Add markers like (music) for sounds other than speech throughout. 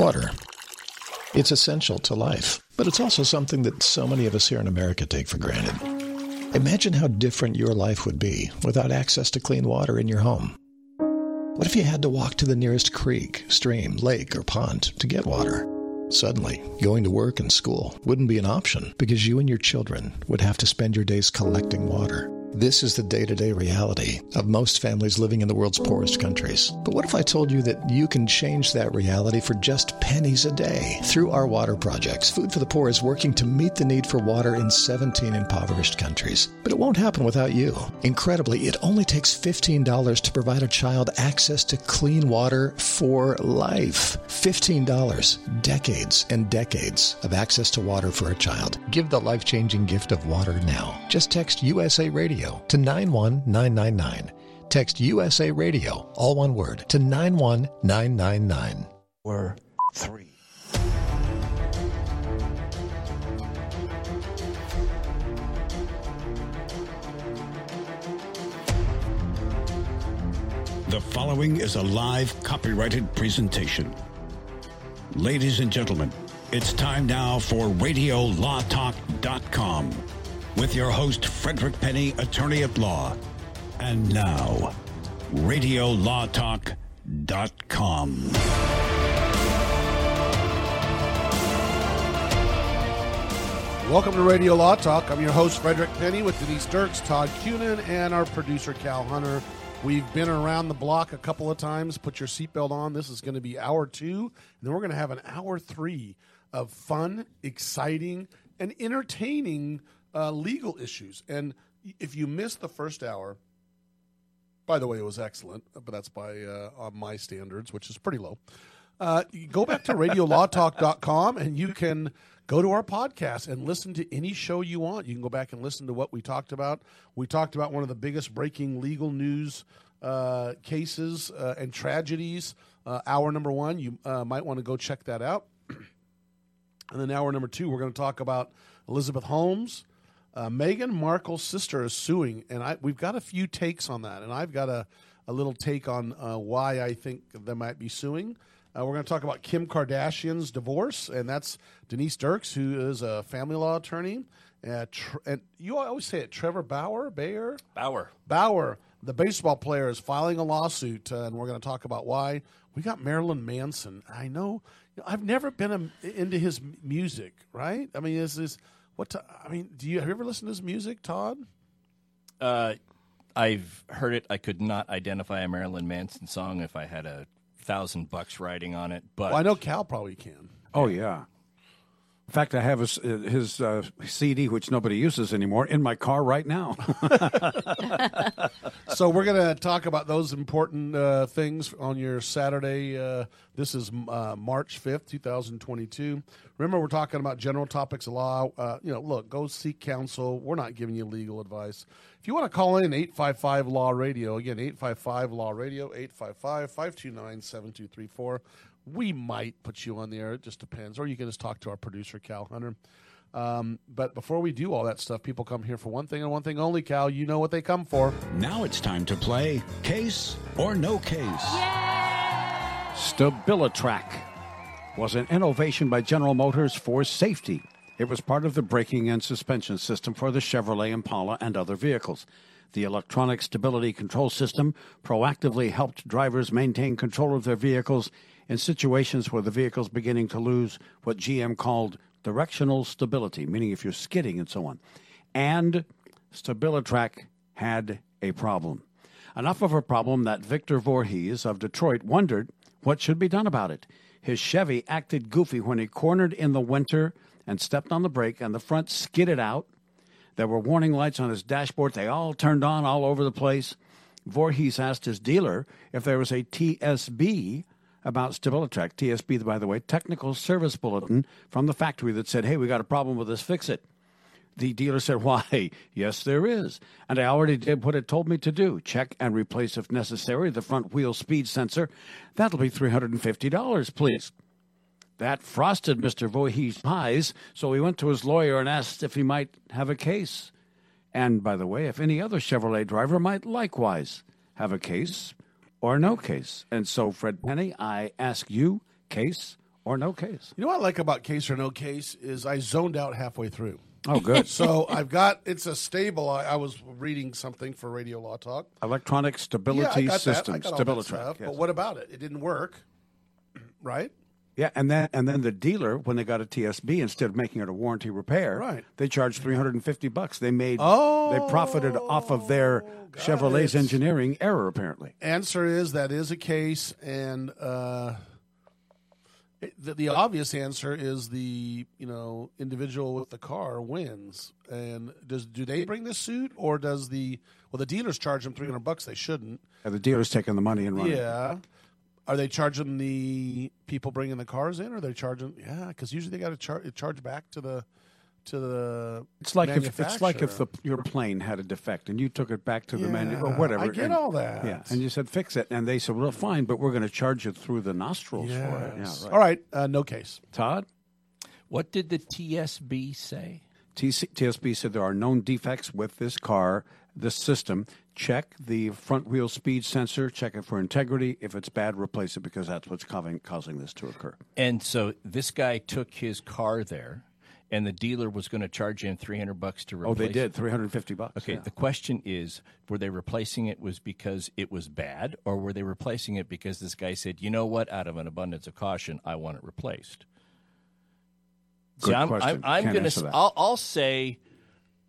Water. It's essential to life, but it's also something that so many of us here in America take for granted. Imagine how different your life would be without access to clean water in your home. What if you had to walk to the nearest creek, stream, lake, or pond to get water? Suddenly, going to work and school wouldn't be an option because you and your children would have to spend your days collecting water. This is the day to day reality of most families living in the world's poorest countries. But what if I told you that you can change that reality for just pennies a day? Through our water projects, Food for the Poor is working to meet the need for water in 17 impoverished countries. But it won't happen without you. Incredibly, it only takes $15 to provide a child access to clean water for life. $15, decades and decades of access to water for a child. Give the life changing gift of water now. Just text USA Radio to 91999. Text USA Radio, all one word, to 91999. Or three. The following is a live copyrighted presentation. Ladies and gentlemen, it's time now for RadioLawTalk.com with your host, Frederick Penney, attorney at law. And now, RadioLawTalk.com. Welcome to Radio Law Talk. I'm your host, Frederick Penney, with Denise Dirks, Todd Cunin, and our producer, Cal Hunter. We've been around the block a couple of times. Put your seatbelt on. This is going to be hour two, and then we're going to have an hour three of fun, exciting, and entertaining uh, legal issues. And if you missed the first hour, by the way, it was excellent, but that's by uh, on my standards, which is pretty low. Uh, go back to radiolawtalk.com and you can go to our podcast and listen to any show you want. You can go back and listen to what we talked about. We talked about one of the biggest breaking legal news uh, cases uh, and tragedies. Uh, hour number one, you uh, might want to go check that out. (clears throat) and then hour number two, we're going to talk about Elizabeth Holmes. Uh, Meghan Markle's sister is suing, and I, we've got a few takes on that, and I've got a, a little take on uh, why I think they might be suing. Uh, we're going to talk about Kim Kardashian's divorce, and that's Denise Dirks, who is a family law attorney. Uh, tr- and you always say it, Trevor Bauer, Bayer, Bauer. Bauer, the baseball player, is filing a lawsuit, uh, and we're going to talk about why. We got Marilyn Manson. I know, you know I've never been a, into his music, right? I mean, this is what? ti- I mean, do you have you ever listened to his music, Todd? Uh, I've heard it. I could not identify a Marilyn Manson song if I had a thousand bucks riding on it. But Well, I know Cal probably can. Oh yeah. In fact, I have his, his uh, CD, which nobody uses anymore, in my car right now. (laughs) so we're going to talk about those important uh, things on your Saturday. Uh, this is uh, March fifth, two thousand twenty-two. Remember, we're talking about general topics of law. Uh, you know, look, go seek counsel. We're not giving you legal advice. If you want to call in, eight five five Law Radio again, eight five five Law Radio, 855-529-7234. We might put you on the air. It just depends, or you can just talk to our producer Cal Hunter. Um, but before we do all that stuff, people come here for one thing and one thing only. Cal, you know what they come for. Now it's time to play Case or No Case. StabiliTrak was an innovation by General Motors for safety. It was part of the braking and suspension system for the Chevrolet Impala and other vehicles. The electronic stability control system proactively helped drivers maintain control of their vehicles in situations where the vehicle's beginning to lose what GM called directional stability, meaning if you're skidding and so on. And StabiliTrak had a problem. Enough of a problem that Victor Voorhees of Detroit wondered what should be done about it. His Chevy acted goofy when he cornered in the winter and stepped on the brake, and the front skidded out. There were warning lights on his dashboard. They all turned on all over the place. Voorhees asked his dealer if there was a TSB about StabiliTrak. TSB, by the way, Technical Service Bulletin from the factory that said, hey, we got a problem with this, fix it. The dealer said, (laughs) Why, yes, there is. And I already did what it told me to do check and replace, if necessary, the front wheel speed sensor. That'll be $350, please. That frosted Mr. Voorhees' eyes, so he went to his lawyer and asked if he might have a case. And by the way, if any other Chevrolet driver might likewise have a case or no case. And so, Fred Penney, I ask you, case or no case. You know what I like about case or no case is I zoned out halfway through. Oh, good. (laughs) So I've got it's a stable. I, I was reading something for Radio Law Talk. Electronic stability system, that. I got all that StabiliTrak. yes. But what about it? It didn't work, (clears throat) right? Yeah, and then and then the dealer, when they got a TSB, instead of making it a warranty repair, Right. they charged three hundred and fifty bucks. They made Oh, they profited off of their Chevrolet's it. engineering error, apparently. Answer is that is a case, and uh, the, the obvious answer is the you know individual with the car wins. And does do they bring the suit, or does the well the dealers charge them three hundred bucks? They shouldn't. And the dealer's taking the money and running. Yeah. Are they charging the people bringing the cars in? Or are they charging? Yeah, because usually they got to charge charge back to the to the. It's like if it's like if the your plane had a defect and you took it back to the menu or whatever. I get and- all that. Yeah, and you said fix it, and they said, "Well, fine, but we're going to charge you through the nostrils for it." Yes. Yeah, right. All right, uh, no case. Todd, What did the TSB say? TC, TSB said there are known defects with this car, this system. Check the front wheel speed sensor. Check it for integrity. If it's bad, replace it because that's what's causing causing this to occur. And so this guy took his car there, and the dealer was going to charge him three hundred bucks to replace. It. Oh, they did three hundred fifty bucks. Okay, yeah. the question is, were they replacing it was because it was bad, or were they replacing it because this guy said, you know what, out of an abundance of caution, I want it replaced? Good I'm, question. I'm, I'm s- that. I'll, I'll say,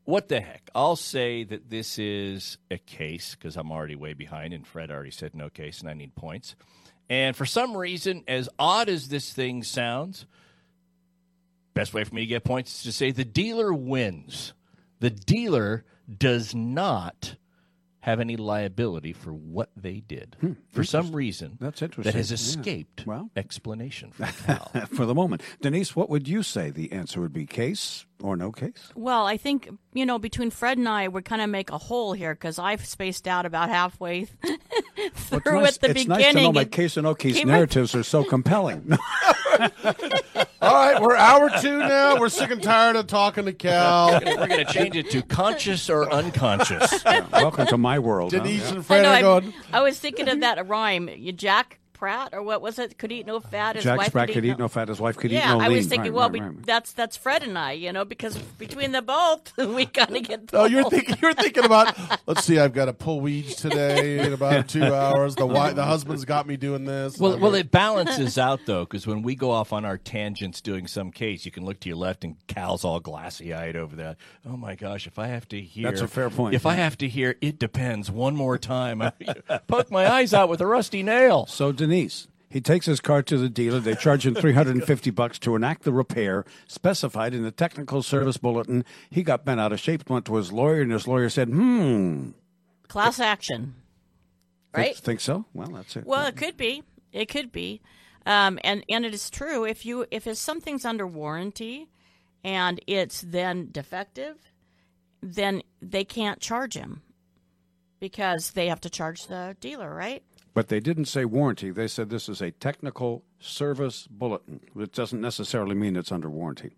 what the heck? I'll say that this is a case because I'm already way behind, and Fred already said no case, and I need points. And for some reason, as odd as this thing sounds, best way for me to get points is to say the dealer wins. The dealer does not have any liability for what they did. for some reason, Hmm, That's That interesting. has Yeah. escaped Well. explanation from (laughs) Cal. for the moment, Denise, what would you say the answer would be? Case or no case? Well, I think, you know, between Fred and I, we're kind of make a hole here because I've spaced out about halfway (laughs) through Well, nice, at the it's beginning. nice to know my and case or no case came right- narratives are so compelling. (laughs) All right, we're hour two now. We're sick and tired of talking to Cal. We're going to change it to conscious or unconscious. Welcome to my world. Denise Yeah. and I, Fred know, are I, going. I was thinking of that rhyme. You Jack Pratt, or what was it? Could eat no fat. His Jack wife Spratt could could eat no fat. His wife could Yeah, eat no I lean. was thinking, Right, well, right, we, that's that's Fred and I, you know, because between the both, (laughs) we kind of get. (laughs) Oh, you're thinking. You're thinking about. Let's see. I've got to pull weeds today in about (laughs) two hours. The wife, the husband's got me doing this. Well, well, it balances out though, because when we go off on our tangents doing some case, you can look to your left and Cal's all glassy eyed over there. Oh my gosh, if I have to hear, That's a fair point, If I have to hear, it depends one more time. I poke my eyes out with a rusty nail. So Denise, he takes his car to the dealer. They charge him 350 (laughs) bucks to enact the repair specified in the technical service bulletin. He got bent out of shape, went to his lawyer, and his lawyer said, "Hmm, class action, think- right? Think, so? Well, that's it. Well, it could be. It could be, um, and and it is true. If you if it's something's under warranty, and it's then defective, then they can't charge him because they have to charge the dealer, right? But they didn't say warranty. They said this is a technical service bulletin. It doesn't necessarily mean it's under warranty.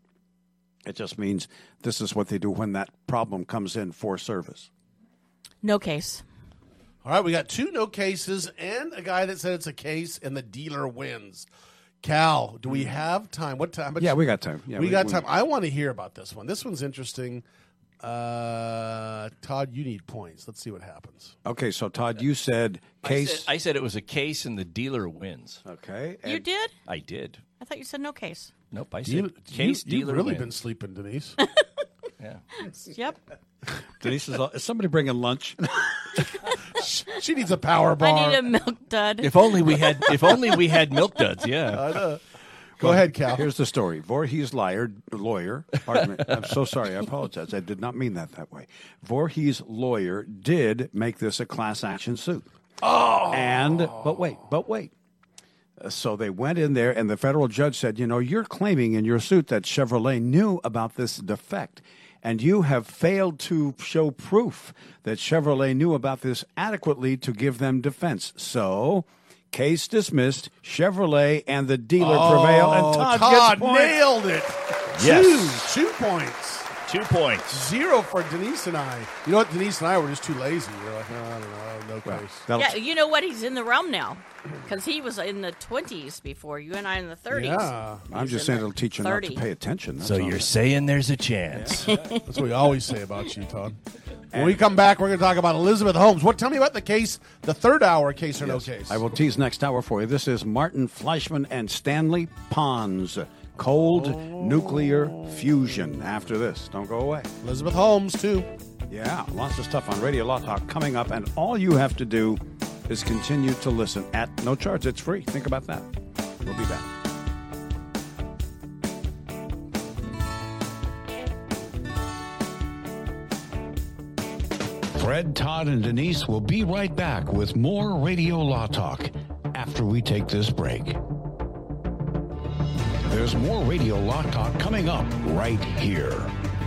It just means this is what they do when that problem comes in for service. No case. All right, we got two no cases and a guy that said it's a case, and the dealer wins. Cal, do we mm. have time? What time? Yeah, we got time. Yeah, we, we- got we- time. I want to hear about this one. This one's interesting. Uh, Todd, you need points. Let's see what happens. Okay, so Todd, you said I case. said, I said it was a case and the dealer wins. okay, You and- did? I did. I thought you said no case. Nope, I said You, case you, dealer have really wins. been sleeping, Denise. Yeah. (laughs) (laughs) Yep. (laughs) Denise is, is somebody bringing lunch? she needs a power bar. I need a milk dud. If only we had. If only we had milk duds. Yeah. Go ahead, Cal. Here's the story. Voorhees liar, lawyer, pardon me. I'm so sorry. I apologize. I did not mean that that way. Voorhees lawyer did make this a class action suit. Oh. And, but wait, but wait. Uh, So they went in there, and the federal judge said, You know, you're claiming in your suit that Chevrolet knew about this defect, and you have failed to show proof that Chevrolet knew about this adequately to give them defense. So. Case dismissed. Chevrolet and the dealer oh, prevail, and Oh, Todd, Todd gets points. nailed it. Yes. Two, two points. Two points. Zero for Denise and I. You know what? Denise and I were just too lazy. We are like, no, I don't know, no case. That'll- Yeah, you know what? He's in the realm now because he was in the 20s before. You and I in the 30s. Yeah, I'm just saying the it'll teach you not to pay attention. That's So you're saying there's a chance. that's what we always say about you, Todd. When we come back, we're going to talk about Elizabeth Holmes. What? Tell me about the case, the third hour case or no case. I will tease next hour for you. This is Martin Fleischmann and Stanley Pons. Cold nuclear fusion. After this, don't go away. Elizabeth Holmes too. Yeah, lots of stuff on Radio Law Talk coming up, and all you have to do is continue to listen at no charge. It's free. Think about that. We'll be back. Fred, Todd, and Denise will be right back with more Radio Law Talk after we take this break. There's more Radio Law Talk coming up right here,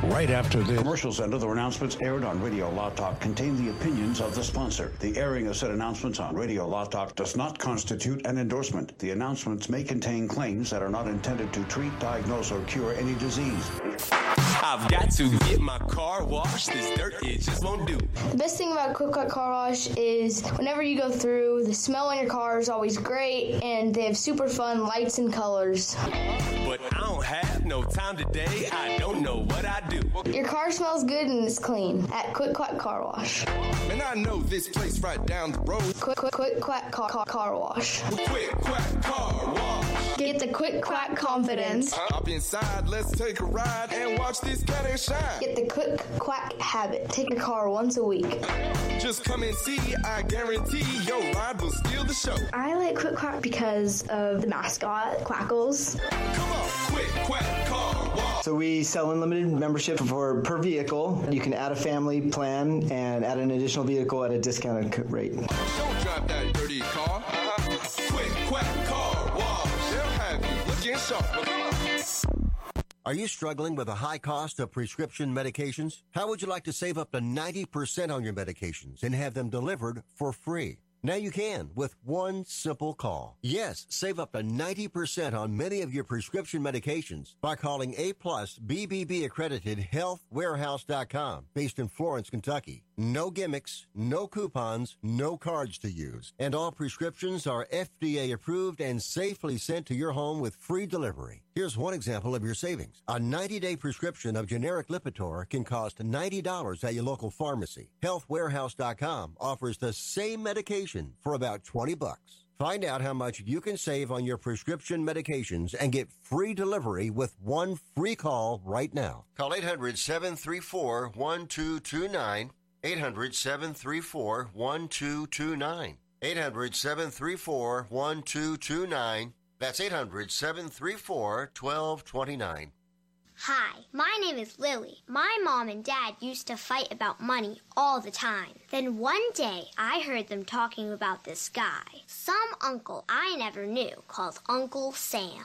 right after this. Commercials and other announcements aired on Radio Law Talk contain the opinions of the sponsor. The airing of said announcements on Radio Law Talk does not constitute an endorsement. The announcements may contain claims that are not intended to treat, diagnose, or cure any disease. I've got to get my car washed. This dirt, it just won't do. The best thing about Quick Quack Car Wash is whenever you go through, the smell on your car is always great, and they have super fun lights and colors. But I don't have no time today. I don't know what I do. Your car smells good and it's clean at Quick Quack Car Wash. Man, I know this place right down the road. Quick Quick Quick Quack Car, car, car Wash. Quick, quack, car wash. Get the Quick Quack confidence. Hop inside, let's take a ride and watch this cat and shine. Get the Quick Quack habit. Take a car once a week. Just come and see, I guarantee your ride will steal the show. I like Quick Quack because of the mascot, Quackles. Come on, quick, quack, car. So we sell unlimited membership for per vehicle. You can add a family plan and add an additional vehicle at a discounted rate. Don't drive that dirty car. Uh-huh. Quick, quack, car wash. They'll have you looking sharp. Well, come on. Are you struggling with a high cost of prescription medications? How would you like to save up to 90% on your medications and have them delivered for free? Now you can with one simple call. Yes, save up to 90% on many of your prescription medications by calling A plus BBB accredited healthwarehouse.com based in Florence, Kentucky. No gimmicks, no coupons, no cards to use. And all prescriptions are FDA approved and safely sent to your home with free delivery. Here's one example of your savings. A 90-day prescription of generic Lipitor can cost $90 at your local pharmacy. Healthwarehouse.com offers the same medication for about 20 bucks. Find out how much you can save on your prescription medications and get free delivery with one free call right now. Call 800-734-1229. 800-734-1229. 800-734-1229. That's 800-734-1229. Hi, my name is Lily. My mom and dad used to fight about money all the time. Then one day I heard them talking about this guy, some uncle I never knew called Uncle Sam.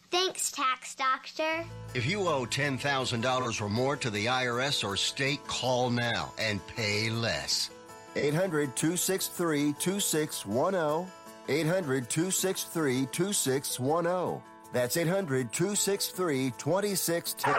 Thanks, Tax Doctor. If you owe $10,000 or more to the IRS or state, call now and pay less. 800 263 2610. 800 263 2610. That's 800 263 2610.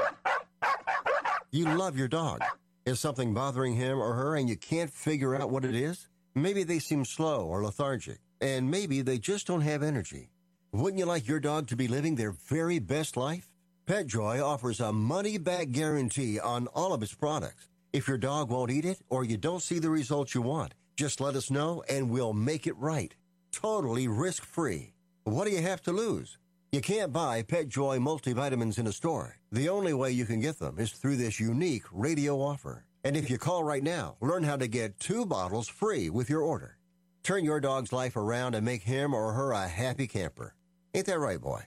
You love your dog. Is something bothering him or her and you can't figure out what it is? Maybe they seem slow or lethargic, and maybe they just don't have energy. Wouldn't you like your dog to be living their very best life? PetJoy offers a money back guarantee on all of its products. If your dog won't eat it or you don't see the results you want, just let us know and we'll make it right. Totally risk free. What do you have to lose? You can't buy PetJoy multivitamins in a store. The only way you can get them is through this unique radio offer. And if you call right now, learn how to get two bottles free with your order. Turn your dog's life around and make him or her a happy camper. Ain't that right, boy?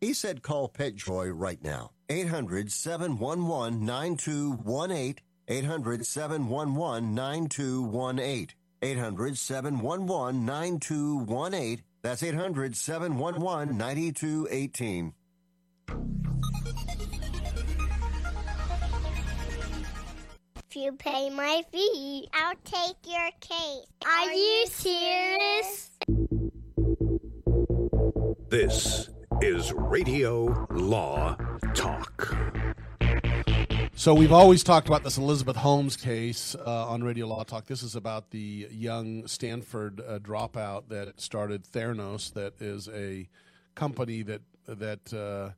He said call PetJoy right now. 800 711 9218. 800 711 9218. 800 711 9218. That's 800 711 9218. If you pay my fee, I'll take your case. Are, you serious? This is Radio Law Talk. So we've always talked about this Elizabeth Holmes case uh, on Radio Law Talk. This is about the young Stanford uh, dropout that started Theranos, that is a company that that uh,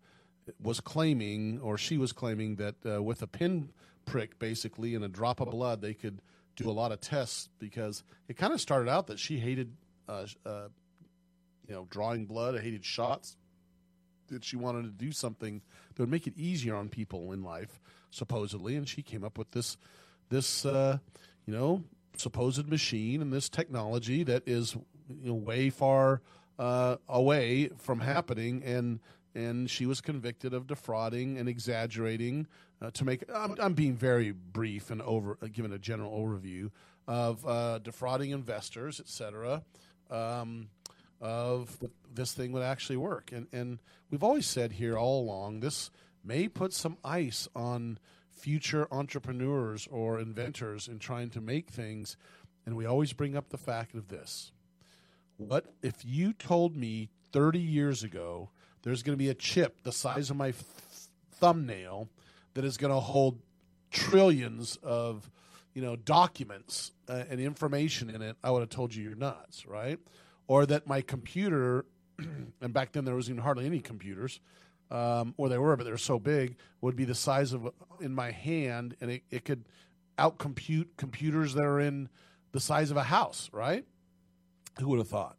was claiming, or she was claiming, that uh, with a pin prick, basically, and a drop of blood, they could do a lot of tests because it kind of started out that she hated, uh, uh, you know, drawing blood, I hated shots that she wanted to do something that would make it easier on people in life, supposedly, and she came up with this this uh, you know supposed machine and this technology that is you know way far uh, away from happening, and and she was convicted of defrauding and exaggerating uh, to make. I'm, I'm being very brief and over, uh, giving a general overview of uh, defrauding investors, etc. Um, of this thing would actually work. And and we've always said here all along this may put some ice on future entrepreneurs or inventors in trying to make things. And we always bring up the fact of this. What if you told me 30 years ago there's going to be a chip the size of my th- thumbnail that is going to hold trillions of you know documents uh, and information in it i would have told you you're nuts right or that my computer, (clears throat) and back then there was even hardly any computers, um, or they were, but they were so big, would be the size of in my hand, and it, it could outcompute computers that are in the size of a house, right? Who would have thought?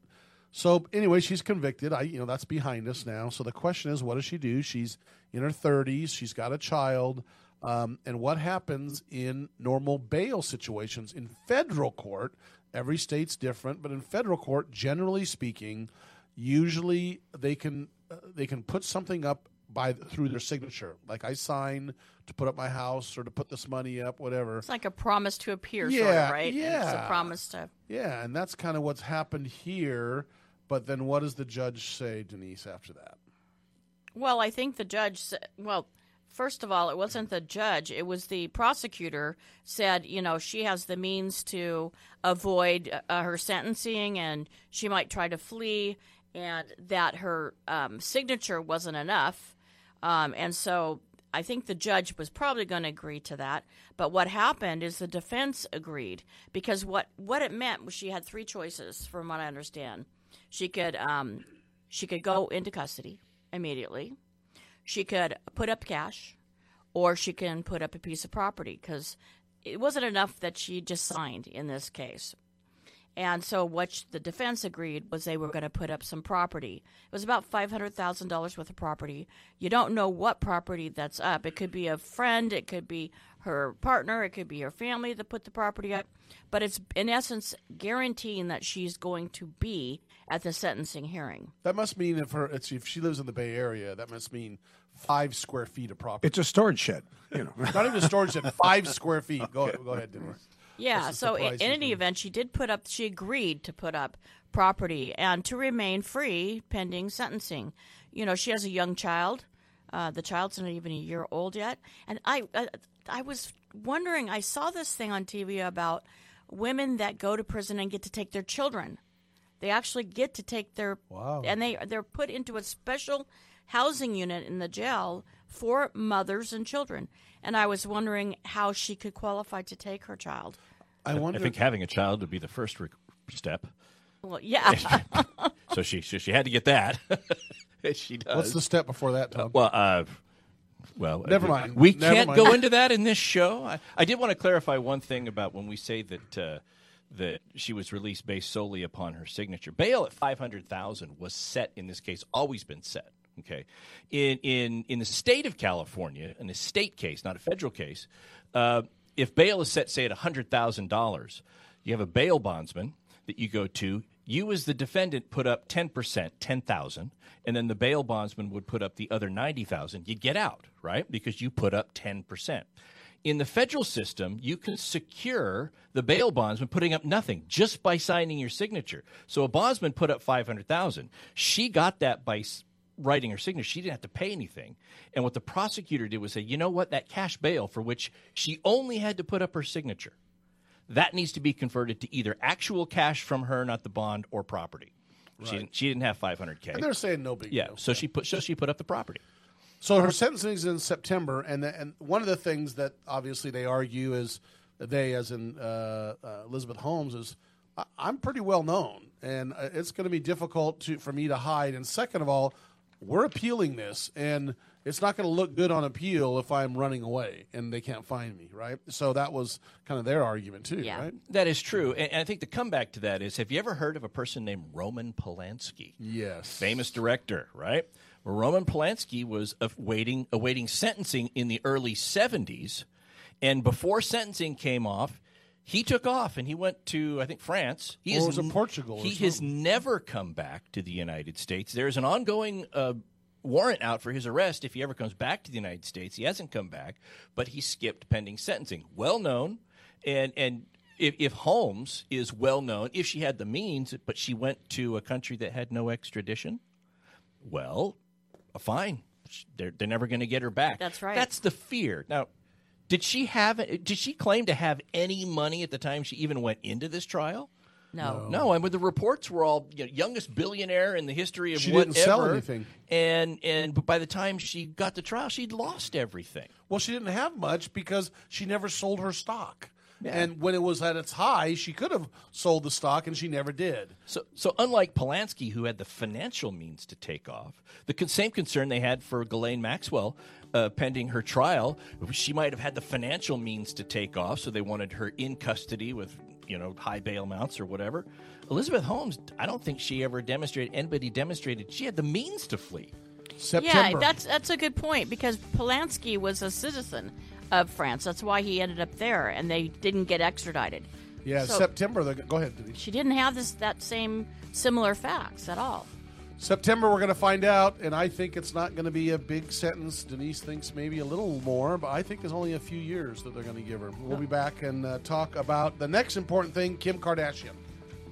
So anyway, she's convicted. I, you know, that's behind us now. So the question is, what does she do? She's in her thirties. She's got a child. Um, and what happens in normal bail situations in federal court? Every state's different, but in federal court, generally speaking, usually they can uh, they can put something up by through their signature. Like I sign to put up my house or to put this money up, whatever. It's like a promise to appear, Yeah, sort of, right? yeah. It's a promise to. Yeah, and that's kind of what's happened here. But then, what does the judge say, Denise? After that, Well, I think the judge. Well, first of all, it wasn't the judge; it was the prosecutor. Said, you know, she has the means to avoid uh, her sentencing, and she might try to flee, and that her um, signature wasn't enough, um, and so. I think the judge was probably going to agree to that, but what happened is the defense agreed because what what it meant was she had three choices, from what I understand. She could um, she could go into custody immediately. She could put up cash, or she can put up a piece of property because it wasn't enough that she just signed in this case. And so, what the defense agreed was they were going to put up some property. It was about five hundred thousand dollars worth of property. You don't know what property that's up. It could be a friend, it could be her partner, it could be her family that put the property up. But it's in essence guaranteeing that she's going to be at the sentencing hearing. that must mean if her if she lives in the Bay Area, that must mean five square feet of property. It's a storage shed, you know. Not even a storage shed, five square feet. Go go ahead, Denise. Yeah, so in, price in any event, she did put up, she agreed to put up property and to remain free pending sentencing. You know, she has a young child. Uh, the child's not even a year old yet. And I, uh, I was wondering, I saw this thing on TV about women that go to prison and get to take their children. They actually get to take their Wow. and they they're put into a special housing unit in the jail for mothers and children. And I was wondering how she could qualify to take her child. I wonder. I think having a child would be the first re- step. Well, yeah. (laughs) So she so she had to get that. (laughs) she does. What's the step before that, Tom? Well, uh, well, Never uh, mind. We Never can't mind. go (laughs) into that in this show. I, I did want to clarify one thing about when we say that uh, that she was released based solely upon her signature. Bail at five hundred thousand was set in this case, always been set. Okay, in in in the state of California, in a state case, not a federal case, uh, if bail is set, say at hundred thousand dollars, you have a bail bondsman that you go to. you as the defendant put up 10%, 10,000, and then the bail bondsman would put up the other 90,000, you'd get out, right? Because you put up 10%. In the federal system, you can secure the bail bondsman putting up nothing just by signing your signature. So a bondsman put up 500,000. She got that by writing her signature. She didn't have to pay anything. And what the prosecutor did was say, "You know what? That cash bail for which she only had to put up her signature, that needs to be converted to either actual cash from her, not the bond, or property." She didn't, she didn't have 500k. And they're saying no big yeah, deal. so she put so she put up the property. So her sentencing is in September, and the, and one of the things that obviously they argue is they, as in uh, uh, Elizabeth Holmes, is I, I'm pretty well known, and uh, it's going to be difficult to for me to hide. And second of all, we're appealing this, and it's not going to look good on appeal if I'm running away and they can't find me, right? So that was kind of their argument too, right? That is true. And, and I think the comeback to that is have you ever heard of a person named Roman Polanski? Yes. Famous director, right? Roman Polanski was awaiting, awaiting sentencing in the early 70s. And before sentencing came off, he took off and he went to, I think, France. He Or has was it n- Portugal or He has never come back to the United States. There's an ongoing uh, warrant out for his arrest if he ever comes back to the United States. He hasn't come back, but he skipped pending sentencing. Well known, and and if, if Holmes is well known, if she had the means, but she went to a country that had no extradition, well, fine. They're they're never going to get her back. That's right. That's the fear. Now, did she have? Did she claim to have any money at the time she even went into this trial? No. No, I mean the reports were all you know, youngest billionaire in the history of She whatever. didn't sell anything. and and but by the time she got to trial, she'd lost everything. Well, she didn't have much because she never sold her stock. And when it was at its high, she could have sold the stock, and she never did. So, so unlike Polanski, who had the financial means to take off, the same concern they had for Ghislaine Maxwell uh, pending her trial, she might have had the financial means to take off, so they wanted her in custody with you know high bail amounts or whatever. Elizabeth Holmes, I don't think she ever demonstrated anybody demonstrated she had the means to flee. Yeah, that's that's a good point because Polanski was a citizen of France. That's why he ended up there, and they didn't get extradited. Yeah, So- September. The, go ahead, Denise. She didn't have this that same similar facts at all. September, we're going to find out, and I think it's not going to be a big sentence. Denise thinks maybe a little more, but I think it's only a few years that they're going to give her. We'll be back and uh, talk about the next important thing Kim Kardashian.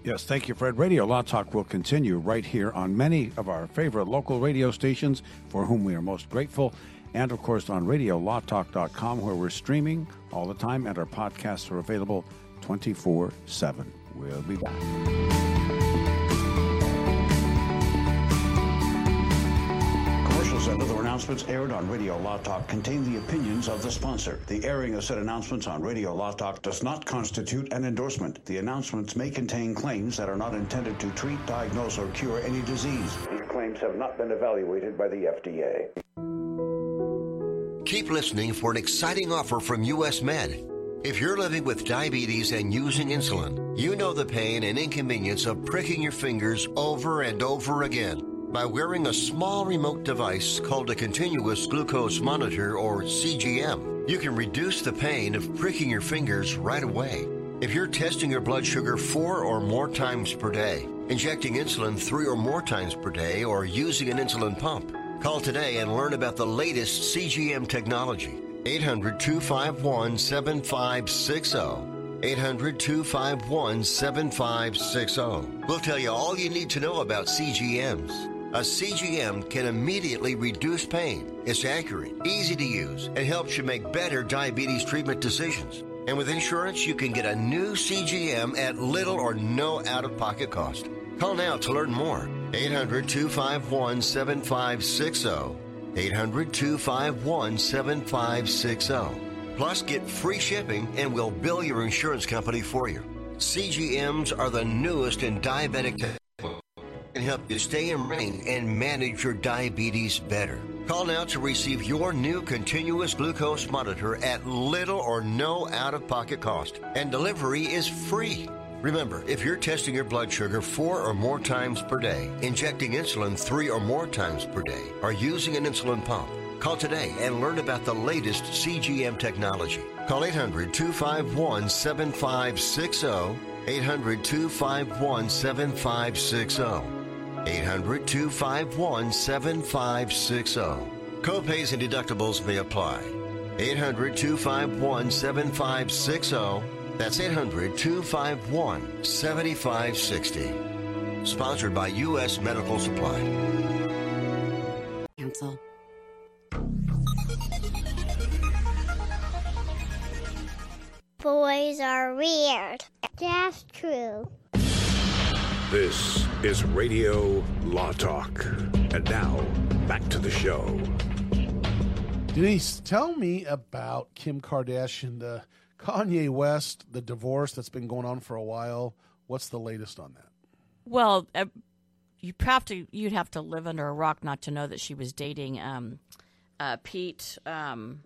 Yes, thank you, Fred. Radio Law Talk will continue right here on many of our favorite local radio stations for whom we are most grateful. And of course on radiolawtalk.com where we're streaming all the time and our podcasts are available 24 7. We'll be back. Announcements aired on Radio Law Talk contain the opinions of the sponsor. The airing of said announcements on Radio Law Talk does not constitute an endorsement. The announcements may contain claims that are not intended to treat, diagnose, or cure any disease. These claims have not been evaluated by the FDA. Keep listening for an exciting offer from US Med. If you're living with diabetes and using insulin, you know the pain and inconvenience of pricking your fingers over and over again. By wearing a small remote device called a continuous glucose monitor or CGM, you can reduce the pain of pricking your fingers right away. If you're testing your blood sugar four or more times per day, injecting insulin three or more times per day, or using an insulin pump, call today and learn about the latest CGM technology. 800 251 7560. 800 251 7560. We'll tell you all you need to know about CGMs. A CGM can immediately reduce pain. It's accurate, easy to use, and helps you make better diabetes treatment decisions. And with insurance, you can get a new CGM at little or no out of pocket cost. Call now to learn more. 800 251 7560. 800 251 7560. Plus, get free shipping and we'll bill your insurance company for you. CGMs are the newest in diabetic and help you stay in range and manage your diabetes better. Call now to receive your new continuous glucose monitor at little or no out of pocket cost, and delivery is free. Remember, if you're testing your blood sugar four or more times per day, injecting insulin three or more times per day, or using an insulin pump, call today and learn about the latest CGM technology. Call 800 251 7560. 800 251 7560. 800 251 7560. Copays and deductibles may apply. 800 251 7560. That's 800 251 7560. Sponsored by U.S. Medical Supply. Cancel. Boys are weird. That's true. This is Radio Law Talk. And now, back to the show. Denise, tell me about Kim Kardashian, the Kanye West, the divorce that's been going on for a while. What's the latest on that? Well, uh, you have to you'd have to live under a rock not to know that she was dating um, uh, Pete. Um,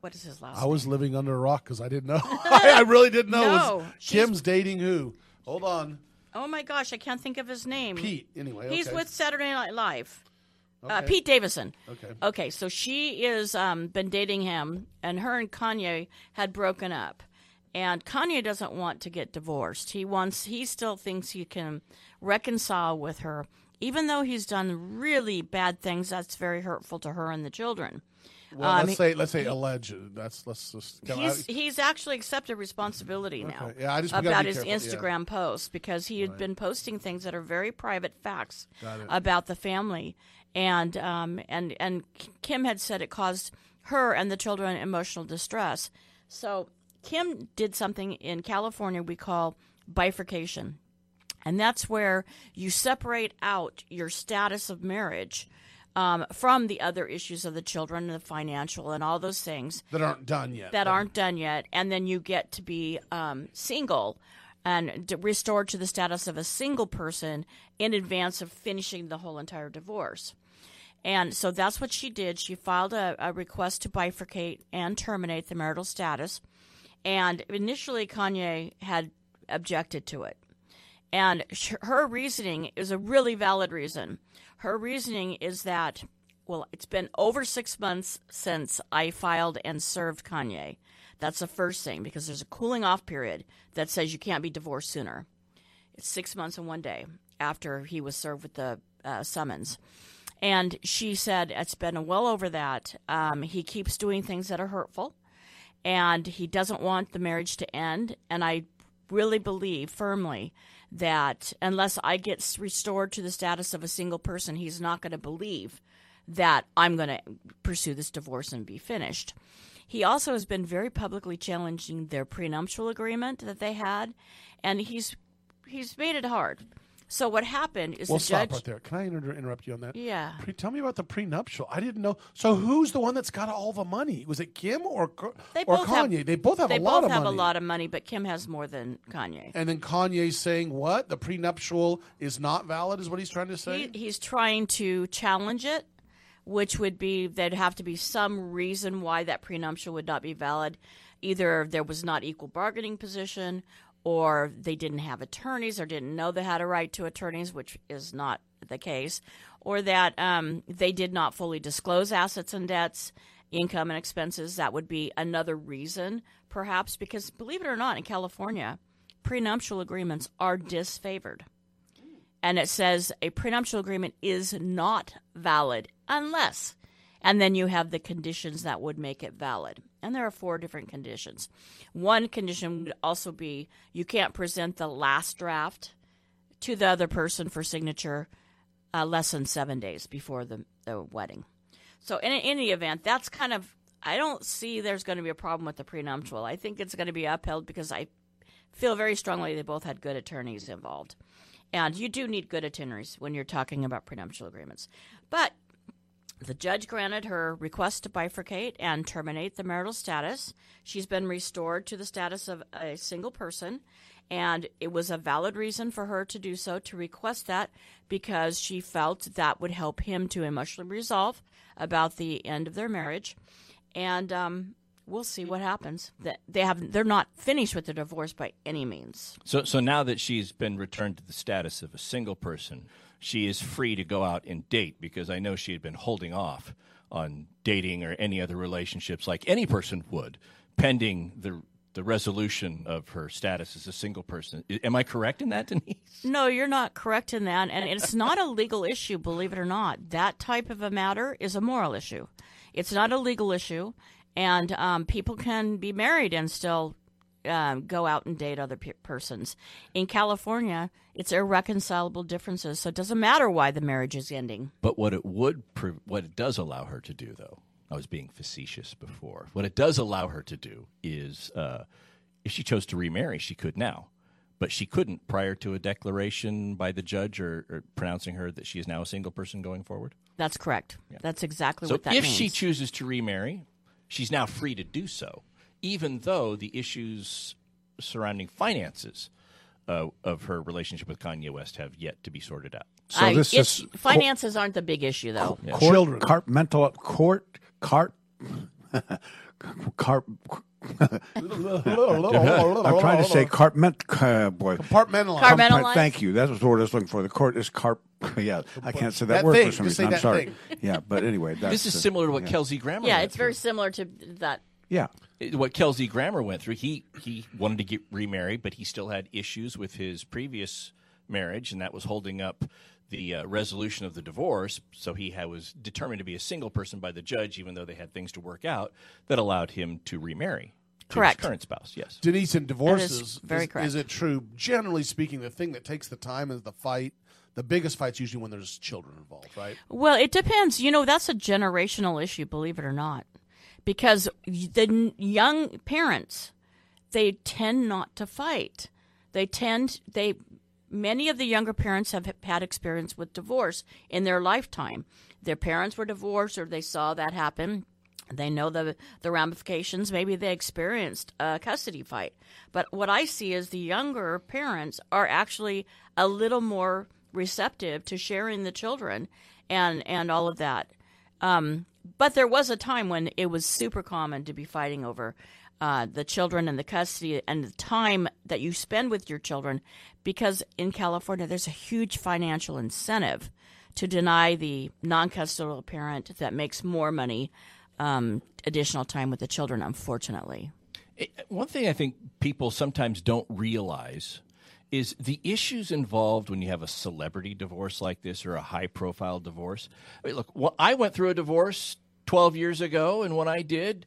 what is his last? I was living under a rock because I didn't know. (laughs) I really didn't know. No, Was she's- Kim's dating who? Hold on. Oh my gosh, I can't think of his name. Pete, anyway, He's okay. with Saturday Night Live. Uh, Pete Davidson. Okay. Okay, so she is um, been dating him, and her and Kanye had broken up. And Kanye doesn't want to get divorced. He wants. He still thinks he can reconcile with her, even though he's done really bad things. That's very hurtful to her and the children. Well, Um, let's say let's say alleged. That's let's just. He's he's actually accepted responsibility now Okay. Yeah, I just- about his careful, yeah. Instagram posts because he had been posting things that are very private facts about the family, and um and and Kim had said it caused her and the children emotional distress. So Kim did something in California we call bifurcation. And that's where you separate out your status of marriage um, from the other issues of the children, and the financial, and all those things that aren't done yet. that aren't done yet, and then you get to be um, single and restored to the status of a single person in advance of finishing the whole entire divorce. And so that's what she did. She filed a, a request to bifurcate and terminate the marital status. And initially, Kanye had objected to it. And sh- her reasoning is a really valid reason. Her reasoning is that, well, it's been over six months since I filed and served Kanye. That's the first thing because there's a cooling off period that says you can't be divorced sooner. It's six months and one day after he was served with the uh, summons. And she said it's been well over that. Um, he keeps doing things that are hurtful and he doesn't want the marriage to end. And I really believe firmly that unless I get restored to the status of a single person, he's not going to believe that I'm going to pursue this divorce and be finished. He also has been very publicly challenging their prenuptial agreement that they had, and he's he's made it hard. So what happened is We'll the stop judge. right there. Can I inter- interrupt you on that? Yeah. Pre- tell me about the prenuptial. I didn't know. So who's the one that's got all the money? Was it Kim or They or both Kanye? have, they both have they a lot both of have money. a lot of money, but Kim has more than Kanye. And then Kanye's saying what? The prenuptial is not valid, is what he's trying to say? He, he's trying to challenge it, which would be there'd have to be some reason why that prenuptial would not be valid. Either there was not equal bargaining position, or they didn't have attorneys, or didn't know they had a right to attorneys, which is not the case, or that um, they did not fully disclose assets and debts, income and expenses. That would be another reason, perhaps, because believe it or not, in California, prenuptial agreements are disfavored and it says a prenuptial agreement is not valid unless and then you have the conditions that would make it valid and there are four different conditions. One condition would also be you can't present the last draft to the other person for signature uh, less than seven days before the, the wedding. So in, in any event that's kind of i don't see there's going to be a problem with the prenuptial. I think it's going to be upheld because i feel very strongly they both had good attorneys involved. And you do need good attorneys when you're talking about prenuptial agreements. But the judge granted her request to bifurcate and terminate the marital status. She's been restored to the status of a single person, and it was a valid reason for her to do so, to request that, because she felt that would help him to emotionally resolve about the end of their marriage. And um, we'll see what happens. They have, they're not finished with the divorce by any means. So, so now that she's been returned to the status of a single person, she is free to go out and date because I know she had been holding off on dating or any other relationships like any person would, pending the the resolution of her status as a single person. Am I correct in that, Denise? No, you're not correct in that. And it's not a legal issue, believe it or not. That type of a matter is a moral issue. It's not a legal issue. And um, people can be married and still um, go out and date other pe- persons. In California, it's irreconcilable differences. So it doesn't matter why the marriage is ending. But what it would, pre- what it does allow her to do, though, I was being facetious before. What it does allow her to do is, uh, if she chose to remarry, she could now, but she couldn't prior to a declaration by the judge or, or pronouncing her that she is now a single person going forward. That's correct. That's exactly so what that if means. If she chooses to remarry, she's now free to do so, even though the issues surrounding finances uh, of her relationship with Kanye West have yet to be sorted out. So I- this it's- is finances aren't the big issue, though. court, Cart, mental court cart. (laughs) Cart. (laughs) I'm trying to say cartment. Uh, boy, Compartmentalized. Compartmentalized? Thank you. That's the word I was looking for. The court is carp. (laughs) Yeah, I can't say that, That word thing. for some reason. I'm sorry. thing. Yeah, but anyway, that's, This is uh, similar to what Kelsey Grammer yeah, went it's very similar to that. Yeah. what Kelsey Grammer went through. He he wanted to get remarried, but he still had issues with his previous marriage, and that was holding up the uh, resolution of the divorce. So he had, was determined to be a single person by the judge, even though they had things to work out that allowed him to remarry. to Correct. His current spouse, yes. Denise, in divorces, very is, correct. is it true? Generally speaking, the thing that takes the time is the fight. The biggest fight's usually when there's children involved, right? Well, it depends. You know, that's a generational issue, believe it or not. Because the young parents, they tend not to fight. They tend, they, many of the younger parents have had experience with divorce in their lifetime. Their parents were divorced or they saw that happen. They know the the ramifications. Maybe they experienced a custody fight. But what I see is the younger parents are actually a little more receptive to sharing the children and and all of that. Um, but there was a time when it was super common to be fighting over uh, the children and the custody and the time that you spend with your children, because in California there's a huge financial incentive to deny the non-custodial parent that makes more money um, additional time with the children. Unfortunately. It- one thing I think people sometimes don't realize is the issues involved when you have a celebrity divorce like this or a high profile divorce. I mean, look, well, I went through a divorce 12 years ago, and when I did,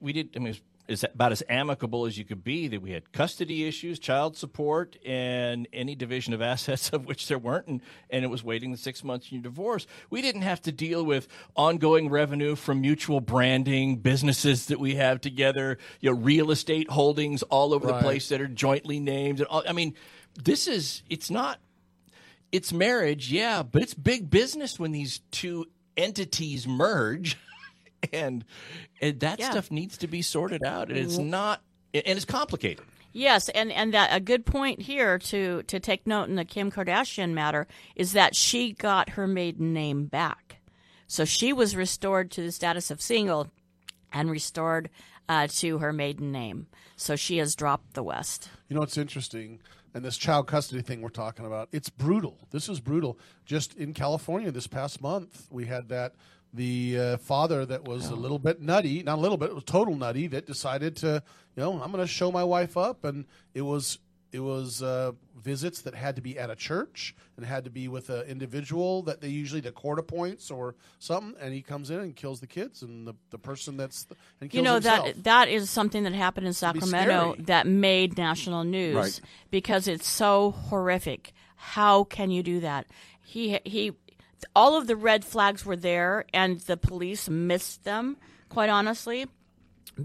we did, I mean, was about as amicable as you could be that we had custody issues, child support, and any division of assets of which there weren't, and, and it was waiting the six months in your divorce. We didn't have to deal with ongoing revenue from mutual branding, businesses that we have together, you know, real estate holdings all over the place that are jointly named. And all, I mean, this is, it's not, it's marriage, yeah, but it's big business when these two entities merge. (laughs) and, and that Yeah. stuff needs to be sorted out. And it's not, and it's complicated. Yes, and and that a good point here to to take note in the Kim Kardashian matter is that she got her maiden name back, so she was restored to the status of single, and restored uh, to her maiden name. So she has dropped the West. You know it's interesting? And this child custody thing we're talking about, it's brutal. This is brutal. Just in California this past month, we had that the uh, father that was a little bit nutty, not a little bit, it was total nutty that decided to, you know, I'm going to show my wife up and it was it was uh, visits that had to be at a church and had to be with an individual that they usually the court appoints or something and he comes in and kills the kids and the, the person that's and kills you know himself. that that is something that happened in Sacramento that made national news Right. because it's so horrific. How can you do that? He he all of the red flags were there and the police missed them quite honestly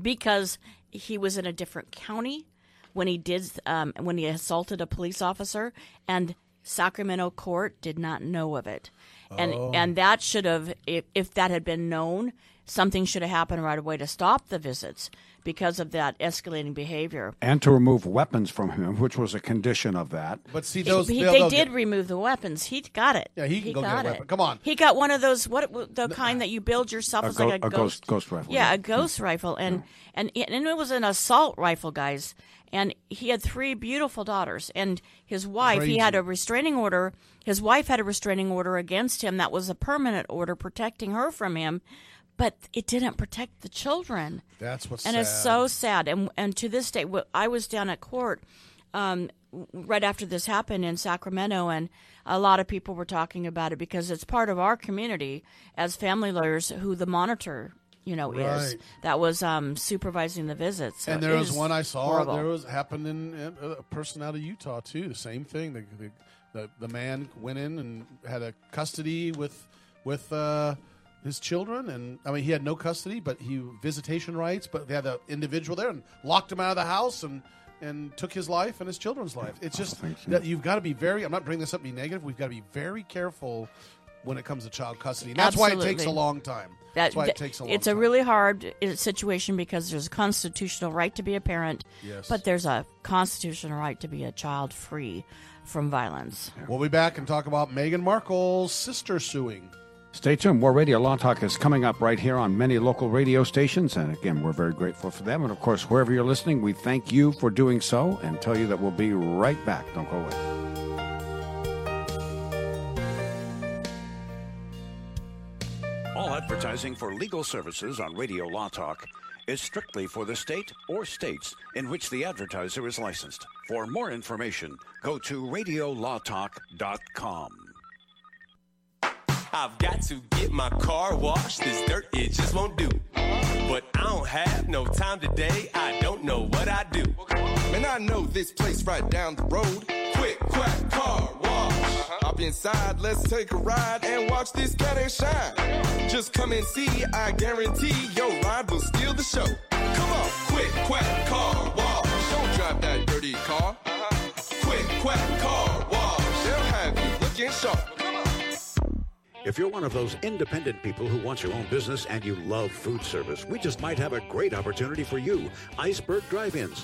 because he was in a different county when he did um, when he assaulted a police officer and Sacramento court did not know of it. And Oh. and that should have if, if that had been known, something should have happened right away to stop the visits because of that escalating behavior. and to remove weapons from him, which was a condition of that. but see those He- they'll- they did get- remove the weapons. He got it. Yeah, he can go get a got weapon. it. Come on. He got one of those what the kind that you build yourself A as go- like a, a ghost- ghost rifle, Yeah, yeah. a ghost rifle, and and and it was an assault rifle, guys. And he had three beautiful daughters, and his wife. He had a restraining order. His wife had a restraining order against him. That was a permanent order protecting her from him. but it didn't protect the children. That's what's and sad. it's so sad. And and to this day, I was down at court um, right after this happened in Sacramento, and a lot of people were talking about it because it's part of our community as family lawyers who the monitor. You know, is that was um, supervising the visits. So and there it was one I saw. horrible. There was happened in, in a person out of Utah too. The same thing. The the, the, the man went in and had a custody with with uh, his children, and I mean he had no custody, but he visitation rights. But they had an individual there and locked him out of the house and. And took his life and his children's life. It's just that you've got to be very. I'm not bringing this up to be negative. We've got to be very careful when it comes to child custody. And that's why it takes a long time. That- that's why it takes a long time. it's time. a really hard uh, situation because there's a constitutional right to be a parent, Yes. but there's a constitutional right to be a child free from violence. We'll be back and talk about Meghan Markle's sister suing. Stay tuned. More Radio Law Talk is coming up right here on many local radio stations. And again, we're very grateful for them. And of course, wherever you're listening, we thank you for doing so and tell you that we'll be right back. Don't go away. Advertising for legal services on Radio Law Talk is strictly for the state or states in which the advertiser is licensed. For more information, go to radiolawtalk.com. I've got to get my car washed. This dirt, it just won't do. But I don't have no time today. I don't know what I do. Man, I know this place right down the road. Quick, quack, car wash. Hop inside, let's take a ride and watch this cat and shine. Just come and see, I guarantee your ride will steal the show. Come on, quick, quack, car wash. Don't drive that dirty car. Uh-huh. Quick, quack, car wash. They'll have you looking sharp. If you're one of those independent people who wants your own business and you love food service, we just might have a great opportunity for you. Iceberg Drive-Ins.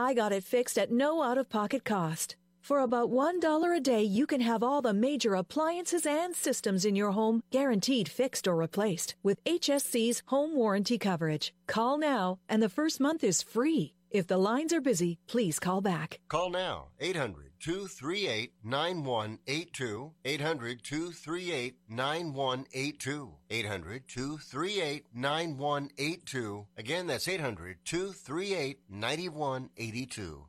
I got it fixed at no out of pocket cost. For about $1 a day, you can have all the major appliances and systems in your home guaranteed fixed or replaced with HSC's home warranty coverage. Call now, and the first month is free. If the lines are busy, please call back. Call now 800 238 9182. 800 238 9182. 800 238 9182. Again, that's 800 238 9182.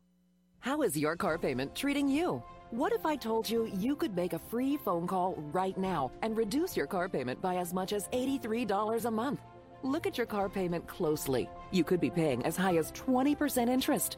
How is your car payment treating you? What if I told you you could make a free phone call right now and reduce your car payment by as much as $83 a month? Look at your car payment closely. You could be paying as high as 20% interest.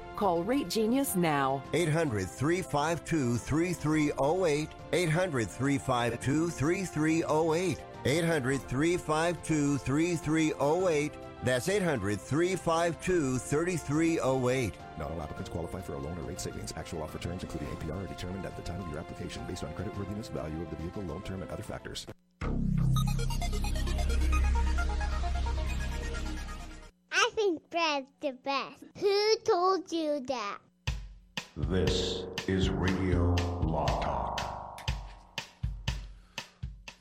Call Rate Genius now. 800 352 3308. 800 352 3308. 800 352 3308. That's 800 352 3308. Not all applicants qualify for a loan or rate savings. Actual offer terms, including APR, are determined at the time of your application based on creditworthiness, value of the vehicle, loan term, and other factors. I think Brad's the best. Who told you that? This is Radio Law Talk.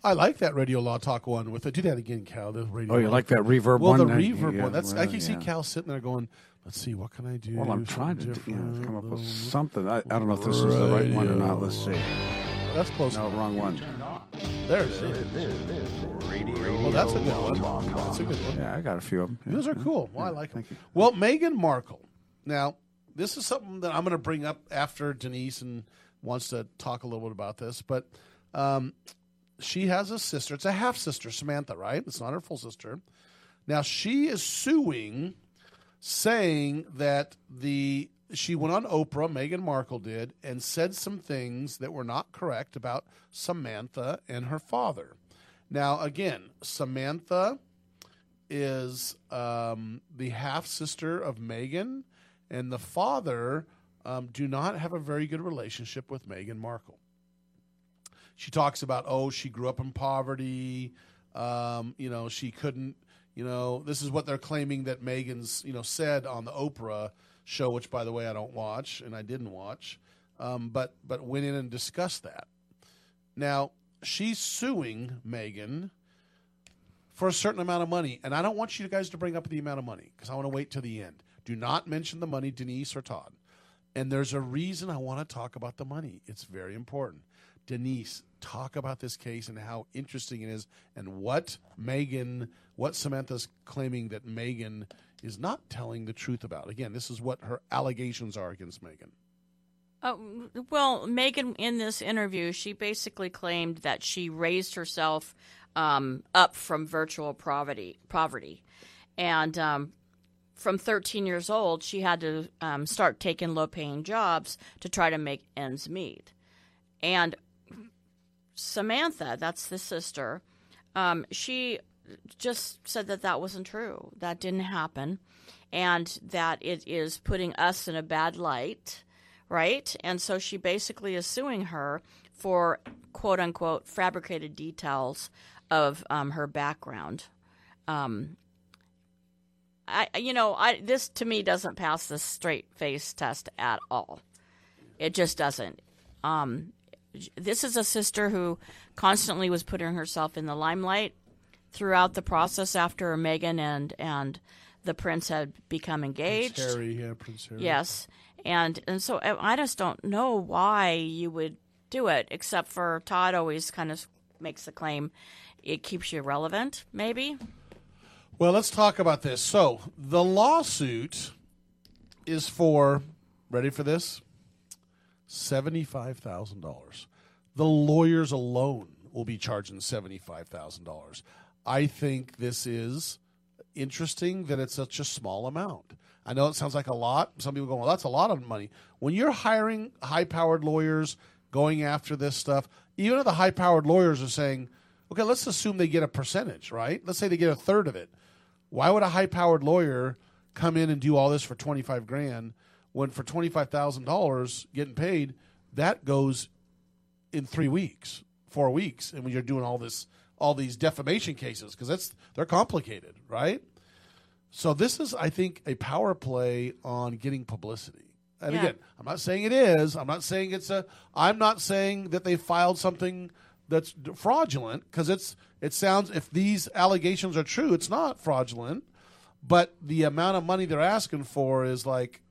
I like that Radio Law Talk one with it. Do that again, Cal. The radio Oh, you Law like Talk. that reverb well, one? the Uh, reverb yeah, one. That's I well, can see. Cal sitting there going, "Let's see, what can I do?" Well, I'm trying to Something you know, come up with something. I, I don't know if this is the right one or not. Let's see. That's close. No, wrong one. There it is. That's a good one. That's a good one. Yeah, I got a few of them. Those are cool. Well, I like them. Well, Meghan Markle. Now, this is something that I'm going to bring up after Denise and wants to talk a little bit about this, but um, she has a sister. It's a half sister, Samantha, right? It's not her full sister. Now, she is suing, saying that the she went on Oprah, Meghan Markle did, and said some things that were not correct about Samantha and her father. Now, again, Samantha is um, the half sister of Meghan, and the father um, do not have a very good relationship with Meghan Markle. She talks about, oh, she grew up in poverty. Um, you know, she couldn't. You know, this is what they're claiming that Meghan's, you know, said on the Oprah show, which, by the way, I don't watch and I didn't watch, um, but but went in and discussed that. Now she's suing Meghan for a certain amount of money, and I don't want you guys to bring up the amount of money because I want to wait till the end. Do not mention the money, Denise or Todd. And there's a reason I want to talk about the money. It's very important. Denise, talk about this case and how interesting it is and what Meghan, what Samantha's claiming that Meghan is not telling the truth about. Again, this is what her allegations are against Meghan. Uh, well, Meghan, in this interview, she basically claimed that she raised herself um, up from virtual poverty, poverty, and um, from 13 years old, she had to um, start taking low-paying jobs to try to make ends meet. And Samantha, that's the sister, um, she just said that that wasn't true. That didn't happen, and that it is putting us in a bad light, right? And so she basically is suing her for quote unquote fabricated details of um, her background. Um, I, you know, I this to me doesn't pass the straight face test at all. It just doesn't. Um, this is a sister who constantly was putting herself in the limelight throughout the process after Meghan and and the prince had become engaged. Prince Harry, yeah, Prince Harry. Yes, and and so I just don't know why you would do it, except for Todd always kind of makes the claim it keeps you relevant, maybe. Well, let's talk about this. So, the lawsuit is for, ready for this? $75,000. The lawyers alone will be charging $75,000. I think this is interesting that it's such a small amount. I know it sounds like a lot. Some people go, well, that's a lot of money. When you're hiring high powered lawyers going after this stuff, even if the high powered lawyers are saying, okay, let's assume they get a percentage, right? Let's say they get a third of it. Why would a high powered lawyer come in and do all this for 25 grand when for $25,000 getting paid, that goes in three weeks, four weeks, and when you're doing all this, all these defamation cases, because that's they're complicated, right? So this is, I think, a power play on getting publicity. And Yeah. again, I'm not saying it is. I'm not saying it's a. I'm not saying that they filed something that's fraudulent because it's. It sounds if these allegations are true, it's not fraudulent, but the amount of money they're asking for is like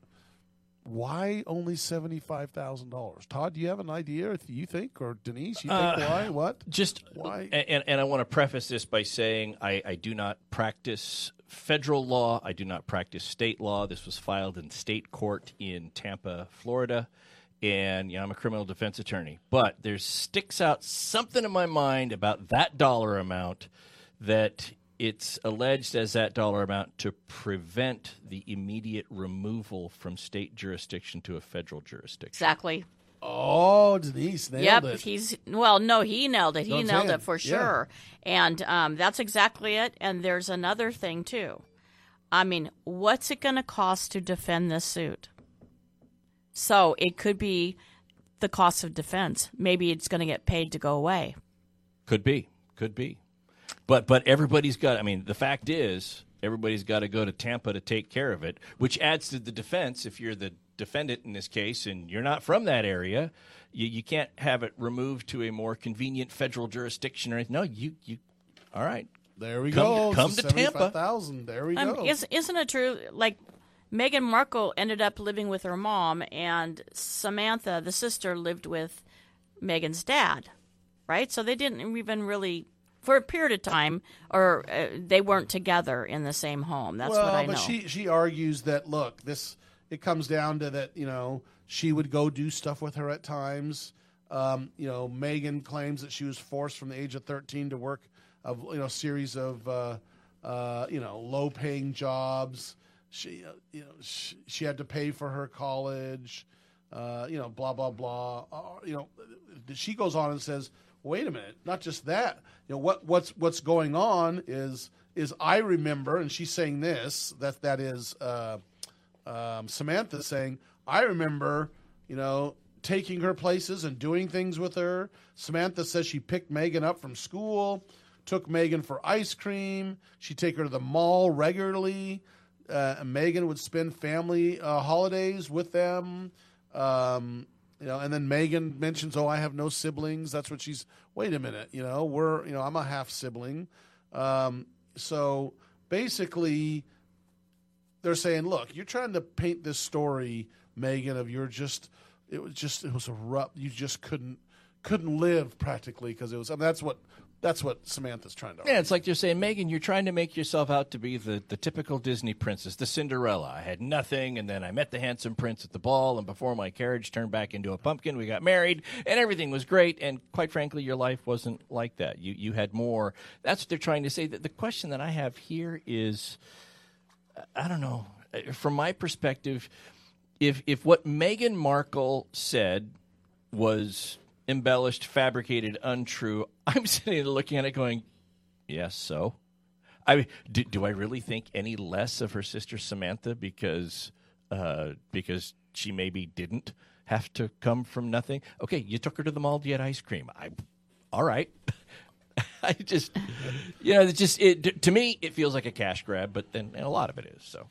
why only seventy five thousand dollars? Todd, do you have an idea? If you think, or Denise, you think Uh, why? What? Just why? And, and I want to preface this by saying I, I do not practice federal law. I do not practice state law. This was filed in state court in Tampa, Florida. and I'm a criminal defense attorney, but there sticks out something in my mind about that dollar amount that it's alleged as that dollar amount to prevent the immediate removal from state jurisdiction to a federal jurisdiction. Exactly. Oh, Denise nailed yep, it. Yep, he's well. No, he nailed it. He No, I'm nailed saying, it for yeah. sure. And um, that's exactly it. And there's another thing too. I mean, what's it going to cost to defend this suit? So it could be the cost of defense. Maybe it's going to get paid to go away. Could be, could be, but but everybody's got. I mean, the fact is, everybody's got to go to Tampa to take care of it, which adds to the defense. If you're the defendant in this case and you're not from that area, you, you can't have it removed to a more convenient federal jurisdiction or anything. No, you you. All right, There we come go. Come to Tampa. Thousand. There we Um, go. is, isn't it true? Like Meghan Markle ended up living with her mom, and Samantha, the sister, lived with Meghan's dad, right? So they didn't even really, for a period of time, or uh, they weren't together in the same home. That's well, what I know. but she she argues that look, this it comes down to that you know she would go do stuff with her at times. Um, you know, Meghan claims that she was forced from the age of thirteen to work of you know series of uh, uh, you know low paying jobs. She uh, you know she, she had to pay for her college. Uh, you know, blah blah blah. Uh, you know, she goes on and says, "Wait a minute, not just that. You know what what's what's going on is is I remember, and she's saying this that that is uh, um, Samantha saying, I remember, you know, taking her places and doing things with her. Samantha says she picked Meghan up from school, took Meghan for ice cream. She'd take her to the mall regularly. Uh, Meghan would spend family uh, holidays with them. Um, you know, and then Meghan mentions, "Oh, I have no siblings." That's what she's. Wait a minute, you know, we're, you know, I'm a half sibling. Um, so basically, they're saying, "Look, you're trying to paint this story, Meghan, of you're just it was just it was a rough. You just couldn't couldn't live practically because it was. I mean, that's what that's what Samantha's trying to. Yeah, it's like they're saying, Meghan, you're trying to make yourself out to be the, the typical Disney princess, the Cinderella. I had nothing, and then I met the handsome prince at the ball, and before my carriage turned back into a pumpkin, we got married, and everything was great. And quite frankly, your life wasn't like that. You you had more. That's what they're trying to say. That the question that I have here is, I don't know. From my perspective, if if what Meghan Markle said was embellished, fabricated, untrue, (laughs) I'm sitting there looking at it going, yes, so. I do, do I really think any less of her sister Samantha because uh, because she maybe didn't have to come from nothing? Okay, you took her to the mall to get ice cream. I, all right. (laughs) (laughs) I just, you know, it's just it to me it feels like a cash grab, but then and a lot of it is so.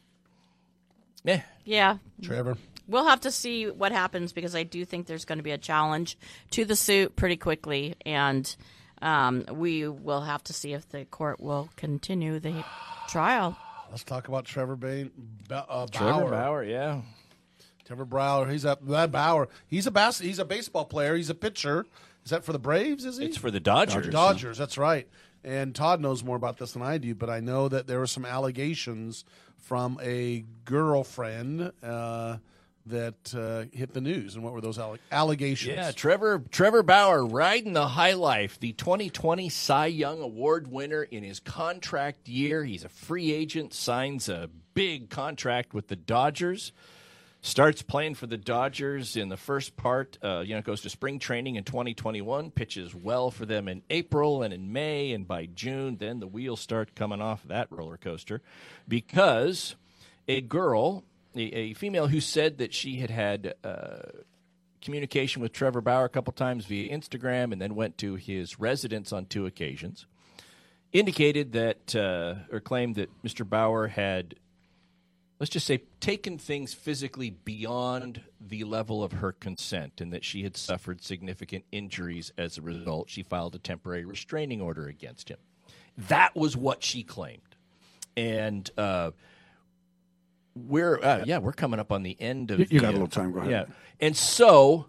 Yeah. Yeah. Trevor. We'll have to see what happens because I do think there's going to be a challenge to the suit pretty quickly, and um, we will have to see if the court will continue the trial. Let's talk about Trevor Bain, Ba- uh, Trevor Bauer. Bauer, yeah. Trevor Bauer. He's a that Bauer. He's a bas- He's a baseball player. He's a pitcher. Is that for the Braves? Is he? It's for the Dodgers. Dodgers. That's right. And Todd knows more about this than I do, but I know that there were some allegations from a girlfriend uh, that uh, hit the news. And what were those alle- allegations? Yeah, Trevor Trevor Bauer riding the high life, the 2020 Cy Young Award winner in his contract year. He's a free agent, signs a big contract with the Dodgers. Starts playing for the Dodgers in the first part. Uh, you know, goes to spring training in 2021. Pitches well for them in April and in May, and by June, then the wheels start coming off that roller coaster because a girl, a, a female who said that she had had uh, communication with Trevor Bauer a couple times via Instagram, and then went to his residence on two occasions, indicated that uh, or claimed that Mr. Bauer had let's just say, taken things physically beyond the level of her consent and that she had suffered significant injuries as a result. She filed a temporary restraining order against him. That was what she claimed. And, uh, we're uh, yeah we're coming up on the end of You- you the, got a little time, go ahead. yeah and so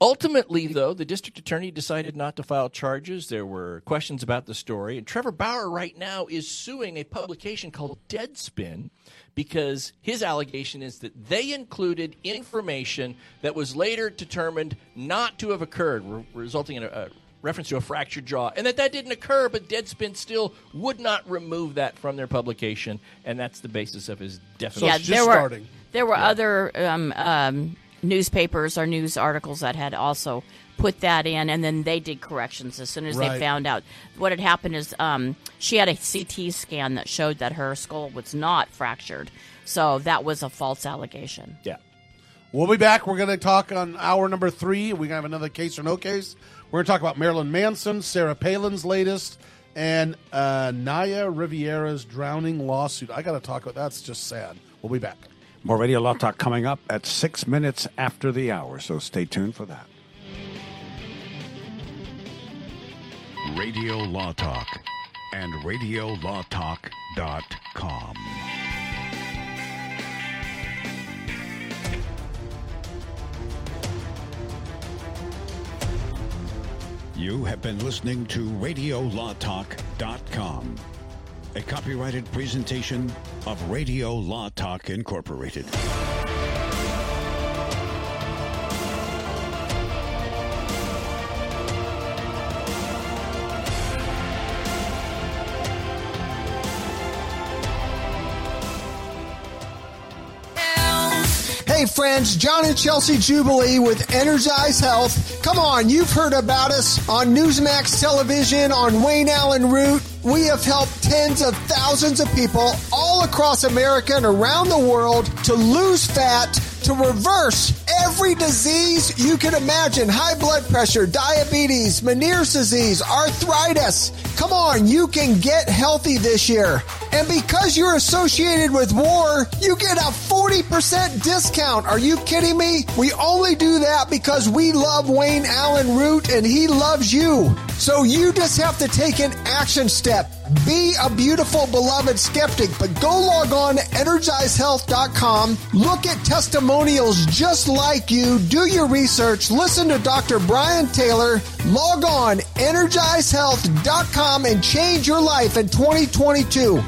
Ultimately, though, the district attorney decided not to file charges. There were questions about the story. And Trevor Bauer, right now, is suing a publication called Deadspin because his allegation is that they included information that was later determined not to have occurred, re- resulting in a, a reference to a fractured jaw, and that that didn't occur, but Deadspin still would not remove that from their publication, and that's the basis of his defamation. yeah, there were there were other um, um, newspapers or news articles that had also put that in, and then they did corrections as soon as Right. they found out what had happened. Is um, she had a CT scan that showed that her skull was not fractured, so that was a false allegation. Yeah. We'll be back. We're going to talk on hour number three. We're going to have another case or no case. We're going to talk about Marilyn Manson, Sarah Palin's latest, and uh, Naya Riviera's drowning lawsuit. I got to talk about that's just sad. We'll be back. More Radio Law Talk coming up at six minutes after the hour, so stay tuned for that. Radio Law Talk and RadioLawTalk.com. You have been listening to RadioLawTalk.com, a copyrighted presentation of Radio Law Talk Incorporated. Hey friends, John and Chelsea Jubilee with Energize Health. Come on, you've heard about us on Newsmax television, on Wayne Allen Root. We have helped tens of thousands of people all across America and around the world to lose fat, to reverse every disease you can imagine. High blood pressure, diabetes, Meniere's disease, arthritis. Come on, you can get healthy this year. And because you're associated with war, you get a 40% discount. Are you kidding me? We only do that because we love Wayne Allen Root and he loves you. So you just have to take an action step. Be a beautiful, beloved skeptic, but go log on to energizehealth.com. Look at testimonials just like you. Do your research. Listen to Dr. Brian Taylor. Log on energizehealth.com and change your life in 2022.